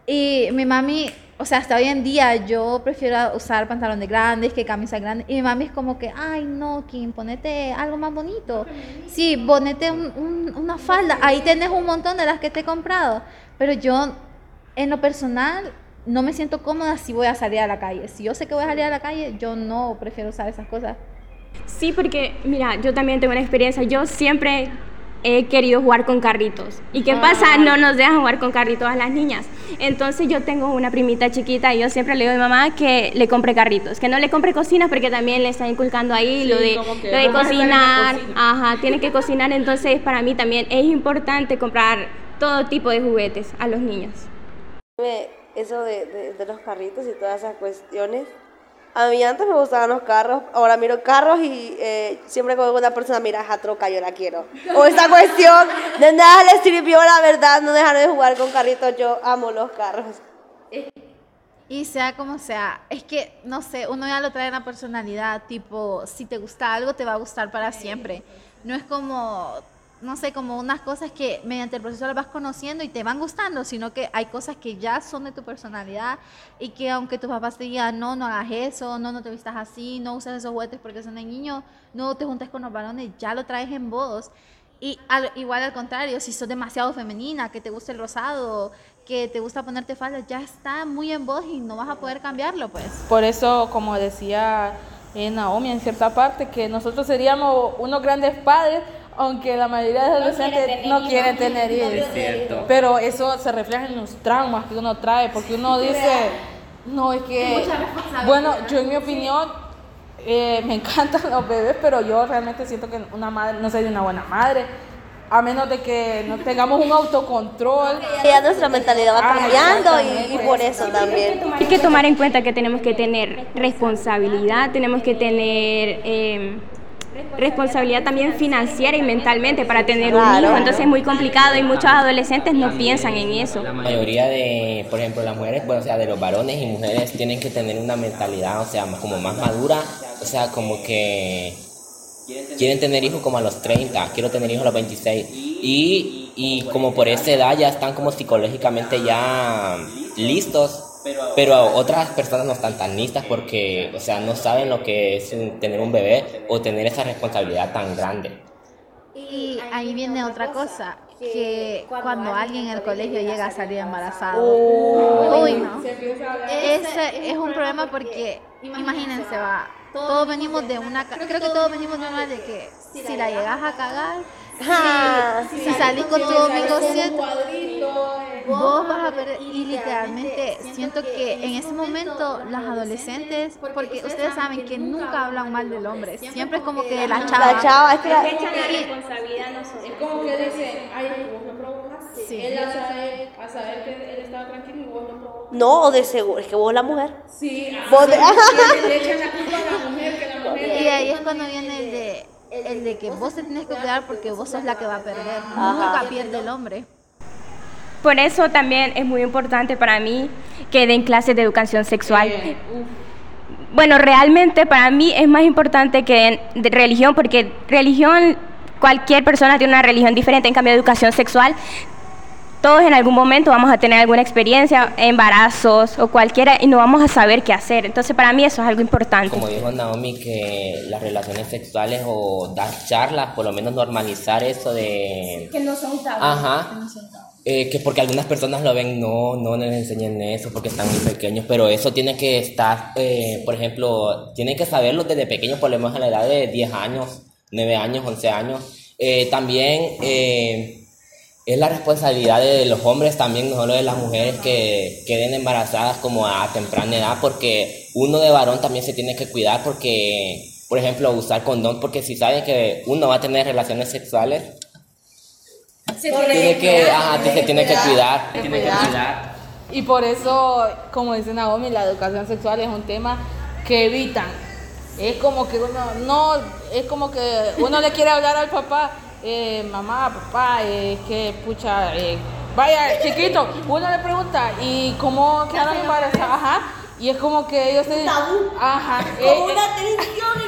Y mi mami, o sea, hasta hoy en día yo prefiero usar pantalones grandes que camisas grandes. Y mi mami es como que, ay, no, Kim, ponete algo más bonito. Sí, ponete una falda. Ahí tenés un montón de las que te he comprado. Pero yo, en lo personal, no me siento cómoda si voy a salir a la calle. Si yo sé que voy a salir a la calle, yo no prefiero usar esas cosas. Sí, porque, mira, yo también tengo una experiencia. Yo siempre he querido jugar con carritos. ¿Y qué pasa? No nos dejan jugar con carritos a las niñas. Entonces yo tengo una primita chiquita y yo siempre le digo a mi mamá que le compre carritos, que no le compre cocinas porque también le está inculcando ahí lo de, lo de cocinar. Ajá, tiene que cocinar. Entonces para mí también es importante comprar todo tipo de juguetes a los niños. Eso de, de los carritos y todas esas cuestiones a mí antes me gustaban los carros, ahora miro carros y eh, siempre como una persona mira esa troca, yo la quiero. O esta cuestión de nada le sirvió, la verdad, no dejar de jugar con carritos, yo amo los carros. Y sea como sea, es que, no sé, uno ya lo trae en la personalidad, tipo, si te gusta algo, te va a gustar para siempre. No es como no sé, como unas cosas que mediante el proceso las vas conociendo y te van gustando, sino que hay cosas que ya son de tu personalidad y que aunque tus papás te digan, no, no hagas eso, no, no te vistas así, no uses esos juguetes porque son de niño, no te juntes con los varones, ya lo traes en vos. Y igual al contrario, si sos demasiado femenina, que te gusta el rosado, que te gusta ponerte falda, ya está muy en vos y no vas a poder cambiarlo, pues. Por eso, como decía eh, Naomi en cierta parte, que nosotros seríamos unos grandes padres aunque la mayoría de adolescentes no quieren tener hijos. Pero eso se refleja en los traumas que uno trae, porque uno dice, no, es que, bueno, yo en mi opinión, eh, me encantan los bebés, pero yo realmente siento que una madre no soy una buena madre. A menos de que no tengamos un autocontrol. Ya nuestra mentalidad va ah, cambiando y, por eso también. Hay que tomar en cuenta que tenemos que tener responsabilidad, tenemos que tener... Eh, responsabilidad también financiera y mentalmente para tener un hijo. Entonces es muy complicado y muchos adolescentes no piensan en eso. La mayoría de, por ejemplo, las mujeres, pues, o sea, de los varones y mujeres tienen que tener una mentalidad, o sea, como más madura, o sea, como que quieren tener hijos como a los 30, quiero tener hijos a los 26. Y, y como por esa edad ya están como psicológicamente ya listos pero otras personas no están tan listas porque, o sea, no saben lo que es tener un bebé o tener esa responsabilidad tan grande. Y ahí viene otra cosa, que cuando alguien en el colegio llega a salir embarazado, uy, no. Ese es un problema porque, imagínense, va, todos venimos de una, creo que todos venimos de una de que si la llegas a cagar, si, salís con tu domingo 7, vos vas a ver, y literalmente siento que en ese momento las adolescentes, porque ustedes saben que nunca hablan mal del hombre, siempre es como que la chava. La chava, es que la, responsabilidad Es como que dicen, ay, vos me provocaste. Sí. Él a saber, a saber que él estaba tranquilo y vos no provocaste. No, de seguro, es que vos la mujer. Sí, vos le echan la culpa a la mujer, que la mujer. Y ahí es cuando viene el de el de que vos te tienes que cuidar porque vos sos la que va a perder. Nunca pierde el hombre. Por eso también es muy importante para mí que den clases de educación sexual. Bueno, realmente para mí es más importante que den de religión, porque religión, cualquier persona tiene una religión diferente, en cambio educación sexual todos en algún momento vamos a tener alguna experiencia, embarazos o cualquiera, y no vamos a saber qué hacer. Entonces, para mí eso es algo importante. Como dijo Naomi, que las relaciones sexuales o dar charlas, por lo menos normalizar eso de... Que no son tabú. Ajá. Que no son tabú. Eh, que porque algunas personas lo ven, no, no les enseñen eso porque están muy pequeños, pero eso tiene que estar, eh, por ejemplo, tienen que saberlo desde pequeños, por lo menos a la edad de 10 años, 9 años, 11 años. Eh, también eh, es la responsabilidad de los hombres, también no solo de las mujeres que queden embarazadas como a temprana edad, porque uno de varón también se tiene que cuidar porque, por ejemplo, usar condón, porque si saben que uno va a tener relaciones sexuales, Se tiene que, ajá, se tiene que cuidar, Que tiene que cuidar. cuidar. Y por eso, como dice Naomi, la educación sexual es un tema que evitan. Es como que uno no, es como que uno le quiere hablar al papá, eh, mamá, papá, eh, que pucha, eh, vaya, chiquito, uno le pregunta, ¿y cómo quedaron embarazadas? Ajá. Y es como que ellos te dicen, ajá, eh,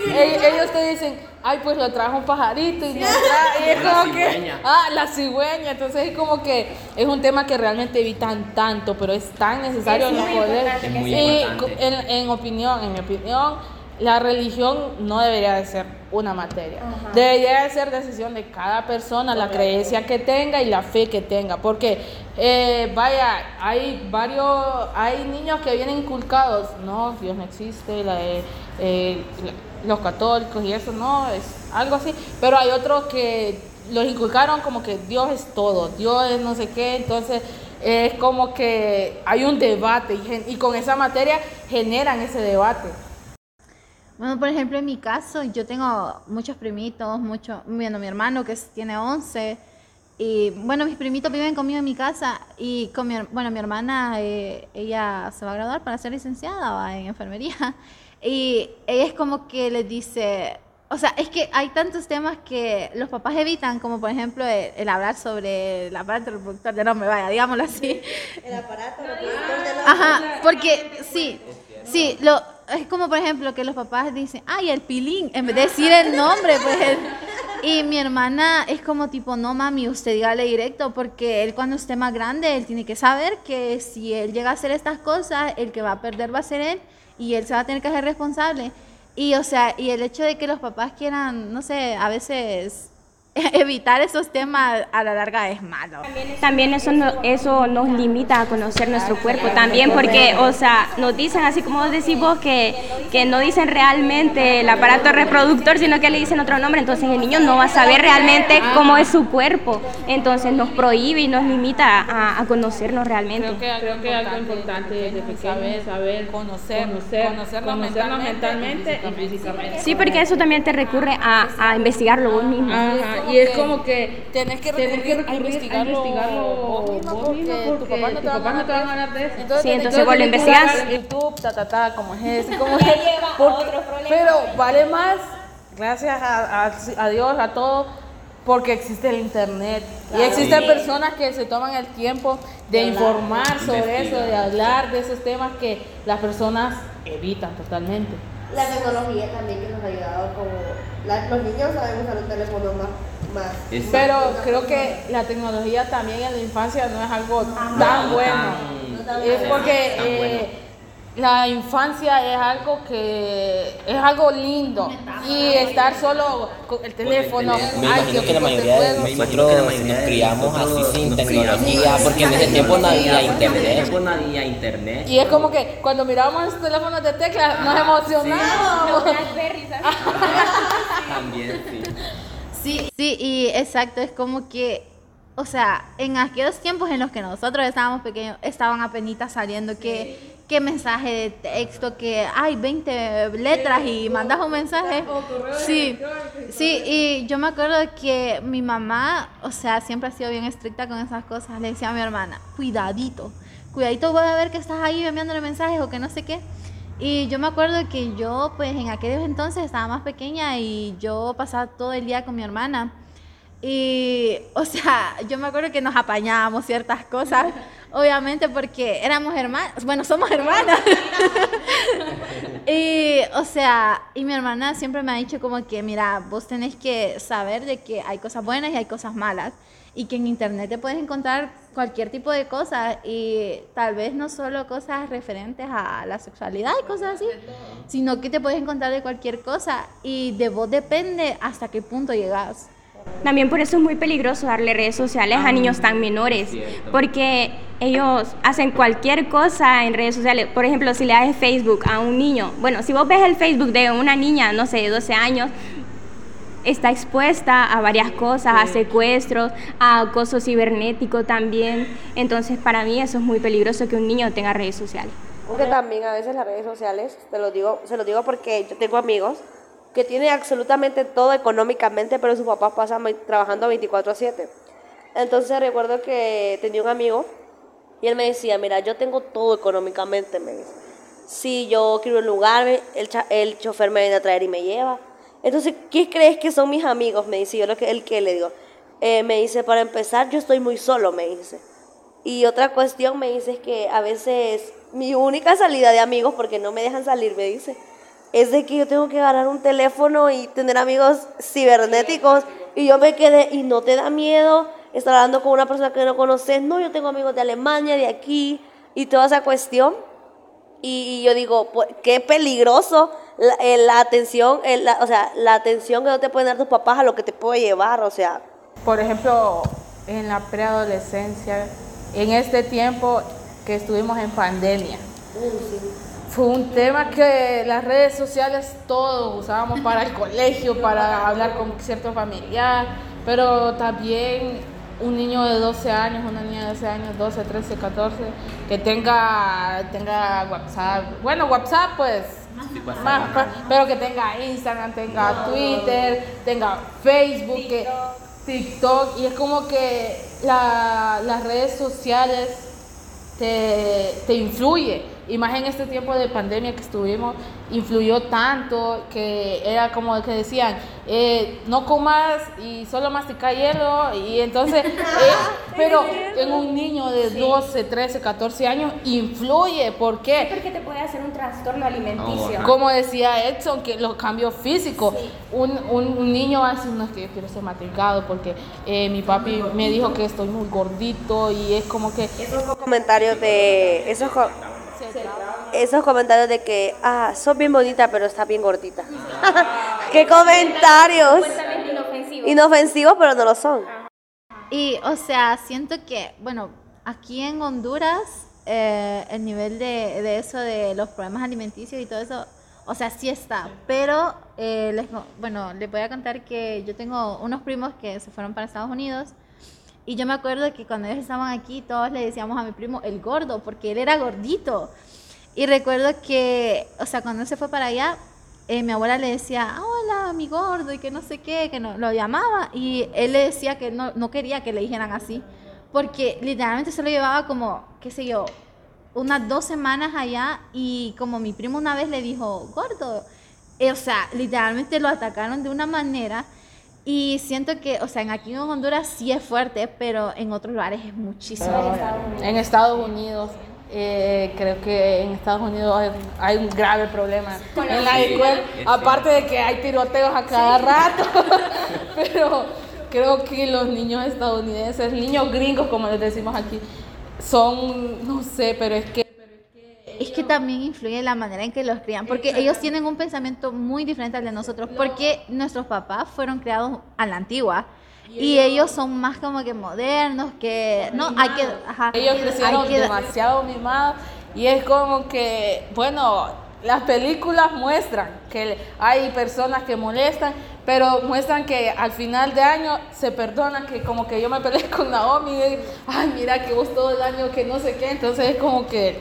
eh, eh, ellos te dicen, ay, pues lo trajo un pajarito y, no tra- y es La como que, cigüeña. ah, la cigüeña, entonces es como que es un tema que realmente evitan tanto, pero es tan necesario no poder. Es muy y importante. en, en opinión, en mi opinión, la religión no debería de ser una materia. Debería de ser decisión de cada persona, la creencia que tenga y la fe que tenga. Porque, eh, vaya, hay varios, hay niños que vienen inculcados, no, Dios no existe, la, eh, eh, la- los católicos y eso, no, es algo así. Pero hay otros que los inculcaron como que Dios es todo, Dios es no sé qué, entonces es como que hay un debate y, y con esa materia generan ese debate. Bueno, por ejemplo, en mi caso, yo tengo muchos primitos, mucho, bueno, mi hermano que tiene 11, y bueno, mis primitos viven conmigo en mi casa, y con mi, bueno, mi hermana, eh, ella se va a graduar para ser licenciada va, en enfermería, y ella es como que les dice, o sea, es que hay tantos temas que los papás evitan, como por ejemplo el, el hablar sobre el aparato reproductor de hombre, vaya, digámoslo así. El aparato reproductor de la Ajá, porque sí, sí, lo, es como por ejemplo que los papás dicen, ay, el pilín, en vez de decir el nombre, pues. el- y mi hermana es como tipo, no mami, usted dígale directo, porque él cuando esté más grande, él tiene que saber que si él llega a hacer estas cosas, el que va a perder va a ser él y él se va a tener que hacer responsable. Y o sea, y el hecho de que los papás quieran, no sé, a veces evitar esos temas a la larga es malo. También eso, no- eso nos limita a conocer nuestro cuerpo también, porque, o sea, nos dicen, así como vos, que, que no dicen realmente el aparato reproductor, sino que le dicen otro nombre, entonces el niño no va a saber realmente cómo es su cuerpo, entonces nos prohíbe y nos limita a, a conocernos realmente. Creo que, creo que algo importante desde pequeño saber, saber conocer, conocernos, mentalmente, y físicamente. Sí, porque eso también te recurre a, a investigarlo vos mismo. Ajá, y es como que Tenés que tenés que recurrir a recurrir a investigarlo investigarlo vos mismo vos mismo porque tu papá no te va a hablar de eso. Entonces, Sí, entonces que vos lo que investigás. en YouTube, ta, ta, ta, como es ese, como es. Porque- Pero vale más, gracias a, a- a Dios, a todo, porque existe el internet. Y existen personas que se toman el tiempo de informar sobre eso, de hablar de esos temas que las personas evitan totalmente. La tecnología también que nos ha ayudado como... la- los niños saben usar un teléfono más... más. Pero creo que la tecnología también en la infancia no es algo tan bueno. Es porque eh, la infancia es algo que es algo lindo y estar solo con el teléfono. Me ay, imagino qué que la mayoría de nosotros nos criamos así sin tecnología, porque en ese tiempo no había internet. Y es como que cuando miramos esos teléfonos de tecla nos emocionamos. También, sí. Sí, sí, y exacto, es como que, o sea, en aquellos tiempos en los que nosotros estábamos pequeños, estaban apenas saliendo que, que mensaje de texto, que hay 20 letras y mandas un mensaje. Sí, sí, y yo me acuerdo que mi mamá, o sea, siempre ha sido bien estricta con esas cosas. Le decía a mi hermana, cuidadito, cuidadito voy a ver que estás ahí enviándole mensajes o que no sé qué. Y yo me acuerdo que yo, pues en aquellos entonces estaba más pequeña y yo pasaba todo el día con mi hermana. Y, o sea, yo me acuerdo que nos apañábamos ciertas cosas, obviamente porque éramos hermanas, bueno, somos hermanas. y, o sea, y mi hermana siempre me ha dicho como que, mira, vos tenés que saber de que hay cosas buenas y hay cosas malas. Y que en internet te puedes encontrar cualquier tipo de cosas y tal vez no solo cosas referentes a la sexualidad y cosas así, sino que te puedes encontrar de cualquier cosa y de vos depende hasta qué punto llegas. También por eso es muy peligroso darle redes sociales a niños tan menores, porque ellos hacen cualquier cosa en redes sociales. Por ejemplo, si le das Facebook a un niño, bueno, si vos ves el Facebook de una niña, no sé, de 12 años, está expuesta a varias cosas, a secuestros, a acoso cibernético también. Entonces, para mí eso es muy peligroso que un niño tenga redes sociales. Aunque también a veces las redes sociales, te lo digo, se lo digo porque yo tengo amigos que tienen absolutamente todo económicamente, pero sus papás pasan trabajando 24/7. Entonces recuerdo que tenía un amigo y él me decía, mira, yo tengo todo económicamente, me dice. Si yo quiero un lugar, el, el chofer me viene a traer y me lleva. Entonces, ¿qué crees que son mis amigos? Me dice, yo lo que, el que le digo. Eh, me dice, para empezar, yo estoy muy solo, me dice. Y otra cuestión me dice es que a veces mi única salida de amigos, porque no me dejan salir, me dice, es de que yo tengo que agarrar un teléfono y tener amigos cibernéticos. Y yo me quedé, y no te da miedo estar hablando con una persona que no conoces. No, yo tengo amigos de Alemania, de aquí, y toda esa cuestión. Y, y yo digo, pues, qué peligroso la, eh, la atención, eh, la- o sea, la atención que no te pueden dar tus papás a lo que te puede llevar, o sea, Por ejemplo, en la preadolescencia, en este tiempo que estuvimos en pandemia, fue un tema que las redes sociales todos usábamos para el colegio, para hablar con cierto familiar, pero también un niño de 12 años, una niña de 12 años, 12, 13, 14, que tenga, tenga WhatsApp. Bueno, WhatsApp pues, más, pero que tenga Instagram, tenga Twitter, tenga Facebook, que- TikTok, y es como que la- las redes sociales te, te influye. Y más en este tiempo de pandemia que estuvimos, influyó tanto que era como que decían, eh, no comas y solo mastica hielo. Y entonces, eh, pero en un niño de 12, 13, 14 años influye. ¿Por qué? Porque te puede hacer un trastorno alimenticio. Como decía Edson, que los cambios físicos. Un, un- un niño va a decir, no es que yo quiero ser matricado porque eh, mi papi me dijo que estoy muy gordito y es como que... esos comentarios de esos co- esos comentarios de que ah sos bien bonita pero estás bien gordita qué comentarios Completamente inofensivo. inofensivos pero no lo son Y, o sea, siento que, bueno, aquí en Honduras, eh, el nivel de, de eso, de los problemas alimenticios y todo eso, o sea, sí está. Pero, eh, les, bueno, les voy a contar que yo tengo unos primos que se fueron para Estados Unidos. Y yo me acuerdo que cuando ellos estaban aquí, todos le decíamos a mi primo el gordo, porque él era gordito. Y recuerdo que, o sea, cuando él se fue para allá, eh, mi abuela le decía, "Ah, hola, mi gordo, y que no sé qué, que no, lo llamaba. Y él le decía que no, no quería que le dijeran así, porque literalmente se lo llevaba como, qué sé yo, unas dos semanas allá y como mi primo una vez le dijo, gordo, eh, o sea, literalmente lo atacaron de una manera. Y siento que, o sea, en aquí en Honduras sí es fuerte, pero en otros lugares es muchísimo. En Estados Unidos, eh, creo que en Estados Unidos hay, hay un grave problema en la escuela, aparte de que hay tiroteos a cada rato, pero creo que los niños estadounidenses, niños gringos como les decimos aquí, son, no sé, pero es que Es que también influye la manera en que los crían, porque ellos tienen un pensamiento muy diferente al de nosotros, porque nuestros papás fueron criados a la antigua. Y ellos son más como que modernos, que no hay que ajá, ellos hay crecieron que- demasiado mimados y es como que, bueno, las películas muestran que hay personas que molestan, pero muestran que al final de año se perdonan, que como que yo me peleé con Naomi, y, ay, mira que vos todo el año que no sé qué, entonces es como que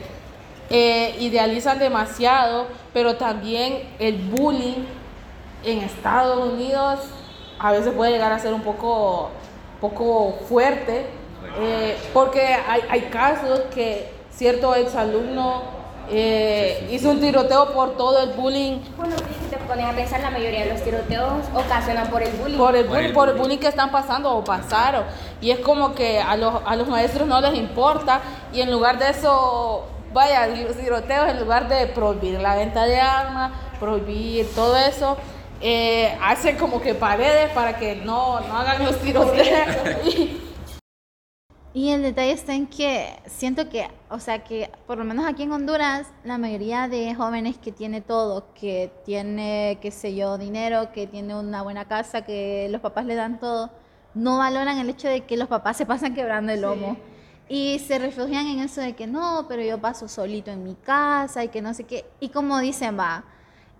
eh, idealizan demasiado, pero también el bullying en Estados Unidos a veces puede llegar a ser un poco, poco fuerte, eh, porque hay, hay casos que cierto exalumno eh, hizo un tiroteo por todo el bullying, Bueno, si te pones a pensar, la mayoría de los tiroteos ocasionan por el bullying. por el bullying, por el bullying que están pasando o pasaron. Y es como que a los, a los maestros no les importa y en lugar de eso, vaya, los tiroteos, en lugar de prohibir la venta de armas, prohibir todo eso, eh, hacen como que paredes para que no, no hagan los tiroteos. Y, el detalle está en que siento que, o sea, que por lo menos aquí en Honduras, la mayoría de jóvenes que tiene todo, que tiene, qué sé yo, dinero, que tiene una buena casa, que los papás le dan todo, no valoran el hecho de que los papás se pasan quebrando el lomo. Y se refugian en eso de que no, pero yo paso solito en mi casa y que no sé qué. Y como dicen, va,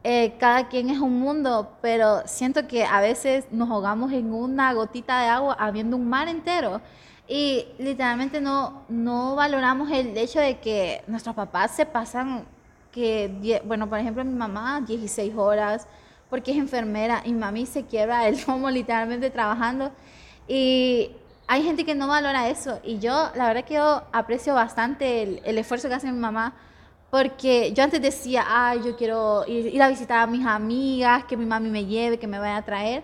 eh, cada quien es un mundo, pero siento que a veces nos ahogamos en una gotita de agua habiendo un mar entero. Y literalmente no, no valoramos el hecho de que nuestros papás se pasan, que, bueno, por ejemplo, mi mamá 16 horas, porque es enfermera, y mami se quiebra el lomo literalmente trabajando. Y hay gente que no valora eso. Y yo, la verdad que yo aprecio bastante el, el esfuerzo que hace mi mamá. Porque yo antes decía, ay, yo quiero ir, ir a visitar a mis amigas, que mi mami me lleve, que me vaya a traer.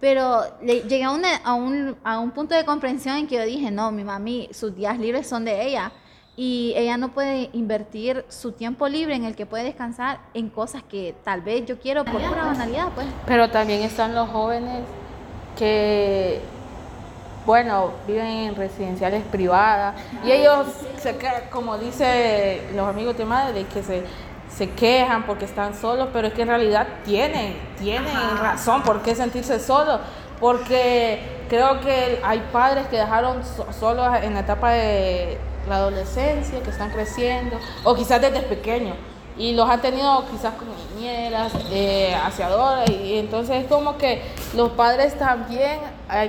Pero le- llegué a, a, un, a un punto de comprensión en que yo dije, no, mi mami, sus días libres son de ella. Y ella no puede invertir su tiempo libre en el que puede descansar en cosas que tal vez yo quiero por pura banalidad, pues. Pero también están los jóvenes que, bueno, viven en residenciales privadas. Y ellos, se, como dice los amigos de madre, que se, se quejan porque están solos, pero es que en realidad tienen, tienen razón por qué sentirse solos, porque creo que hay padres que dejaron so- solos en la etapa de la adolescencia, que están creciendo, o quizás desde pequeños y los han tenido quizás como niñeras, eh, aseadoras, y entonces es como que los padres también,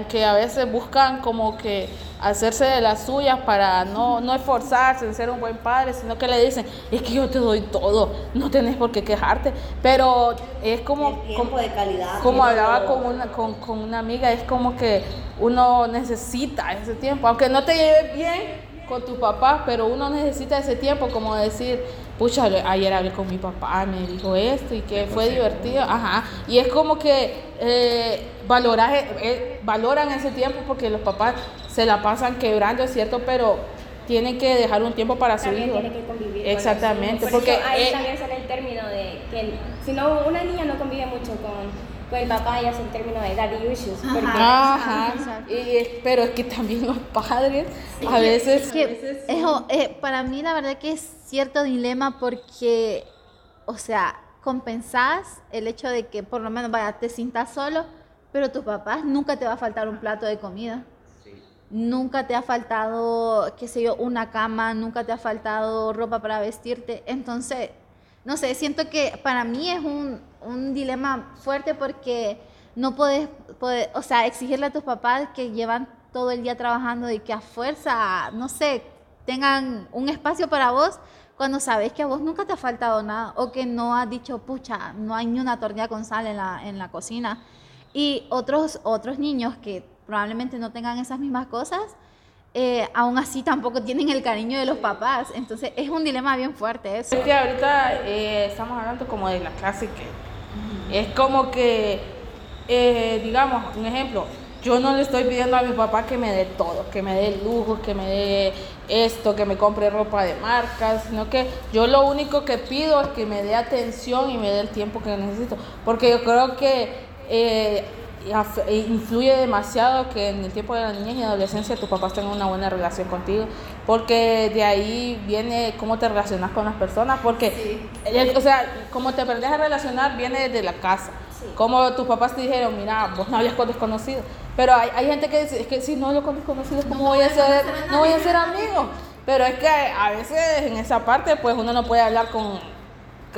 que a veces buscan como que hacerse de las suyas para no, no esforzarse en ser un buen padre, sino que le dicen, es que yo te doy todo, no tenés por qué quejarte, pero es como, como, de calidad. como hablaba con una, con, con una amiga, es como que uno necesita ese tiempo, aunque no te lleves bien con tu papá, pero uno necesita ese tiempo como decir, pucha, ayer hablé con mi papá, me dijo esto y que fue divertido, ajá, y es como que eh, valorar, eh, valoran ese tiempo porque los papás se la pasan quebrando, es cierto, pero tienen que dejar un tiempo para su También hijo. tiene que convivir con Exactamente. Por porque eso ahí eh, también sale el término de que si no una niña no convive mucho con, con el papá, ya es el término de daddy issues. Porque Ajá, Exacto. y pero es que también los padres a veces... Es que eso, eh, para mí la verdad que es cierto dilema porque, o sea, compensás el hecho de que por lo menos vaya, te sientas solo, pero tus papás nunca te va a faltar un plato de comida. Nunca te ha faltado, qué sé yo, una cama, nunca te ha faltado ropa para vestirte. Entonces, no sé, siento que para mí es un, un dilema fuerte porque no puedes, puede- o sea, exigirle a tus papás que llevan todo el día trabajando y que a fuerza, no sé, tengan un espacio para vos cuando sabes que a vos nunca te ha faltado nada o que no has dicho, pucha, no hay ni una tortilla con sal en la, en la cocina. Y otros, otros niños que probablemente no tengan esas mismas cosas, eh, aún así tampoco tienen el cariño de los papás. Entonces es un dilema bien fuerte eso. Es que ahorita eh, estamos hablando como de la clase que es como que, eh, digamos, un ejemplo, yo no le estoy pidiendo a mi papá que me dé todo, que me dé lujos, que me dé esto, que me compre ropa de marcas, sino que yo lo único que pido es que me dé atención y me dé el tiempo que necesito, porque yo creo que eh, influye demasiado que en el tiempo de la niñez y adolescencia tus papás tengan una buena relación contigo, porque de ahí viene cómo te relacionas con las personas, porque, el- o sea, cómo te aprendes a relacionar viene desde la casa. Como tus papás te dijeron, mira, vos no hables con desconocidos. Pero hay, hay gente que dice, es que si no hablo con desconocidos, ¿cómo voy a ser, no voy a ser amigo? Pero es que a veces en esa parte, pues uno no puede hablar con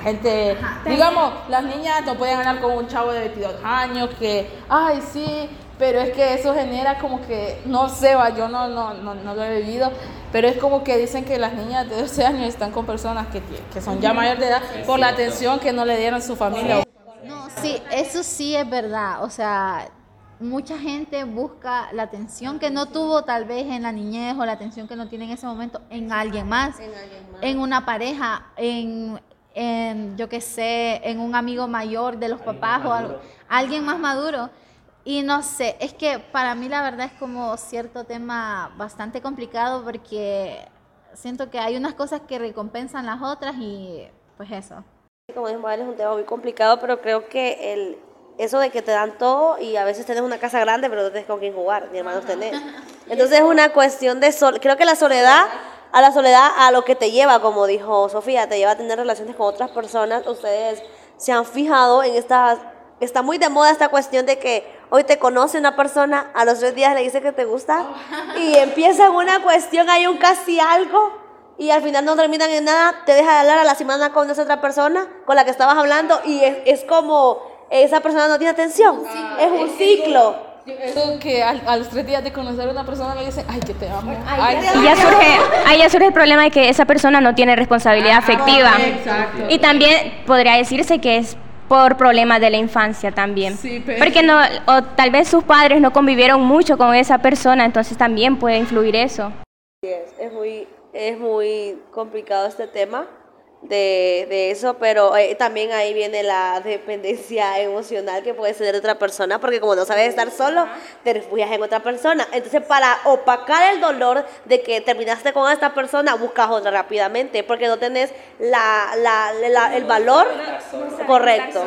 gente, digamos, las niñas no pueden hablar con un chavo de 22 años que, ay, sí, pero es que eso genera como que, no sé, va, yo no, no, no, no lo he vivido, pero es como que dicen que las niñas de 12 años están con personas que, que son ya mayor de edad por la atención que no le dieron su familia. No, sí, eso sí es verdad. O sea, mucha gente busca la atención que no tuvo tal vez en la niñez o la atención que no tiene en ese momento en alguien más, En alguien más. en una pareja, en, en yo qué sé, en un amigo mayor de los papás o algo, alguien más maduro. Y no sé, es que para mí la verdad es como cierto tema bastante complicado porque siento que hay unas cosas que recompensan las otras y pues eso. Como dijo Manuel, es un tema muy complicado, pero creo que el, eso de que te dan todo y a veces tenés una casa grande, pero no tenés con quién jugar, ni hermanos tenés. Entonces es una cuestión de sol creo que la soledad a la soledad a lo que te lleva, como dijo Sofía, te lleva a tener relaciones con otras personas. Ustedes se han fijado en esta está muy de moda esta cuestión de que hoy te conoce una persona, a los tres días le dice que te gusta y empieza una cuestión, hay un casi algo y al final no terminan en nada, te deja de hablar a la semana con esa otra persona con la que estabas hablando y es, es como esa persona no tiene atención, es un ciclo. Eso que a, a los tres días de conocer a una persona me dicen, ay, que te amo. Ay, Y ya surge, ahí ya surge el problema de que esa persona no tiene responsabilidad afectiva. exacto. Y también podría decirse que es por problemas de la infancia también. Sí, pero- Porque no, o tal vez sus padres no convivieron mucho con esa persona, entonces también puede influir eso. Sí, Es, es muy, es muy complicado este tema de, de eso, pero eh, también ahí viene la dependencia emocional que puede tener otra persona, porque como no sabes estar solo, te refugias en otra persona. Entonces, para opacar el dolor de que terminaste con esta persona, buscas otra rápidamente, porque no tenés la, la, la- el valor correcto.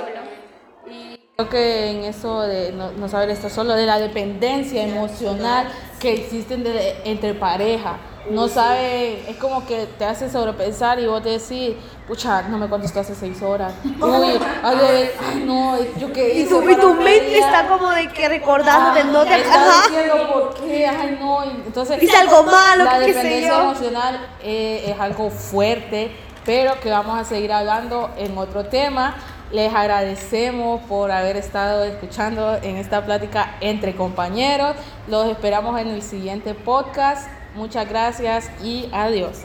Creo que en eso de no, no saber estar solo, de la dependencia emocional que existen de- entre pareja. No sabe, es como que te hace sobrepensar y vos te decís, pucha, no me contestó hace seis horas. Uy, ay, ay, no, yo qué Y hice. tu, y tu mente está como de que recordando de no te... Está diciendo por qué, ay no, y entonces Hice algo malo, la dependencia emocional eh, es algo fuerte, pero que vamos a seguir hablando en otro tema. Les agradecemos por haber estado escuchando en esta plática entre compañeros. Los esperamos en el siguiente podcast. Muchas gracias y adiós.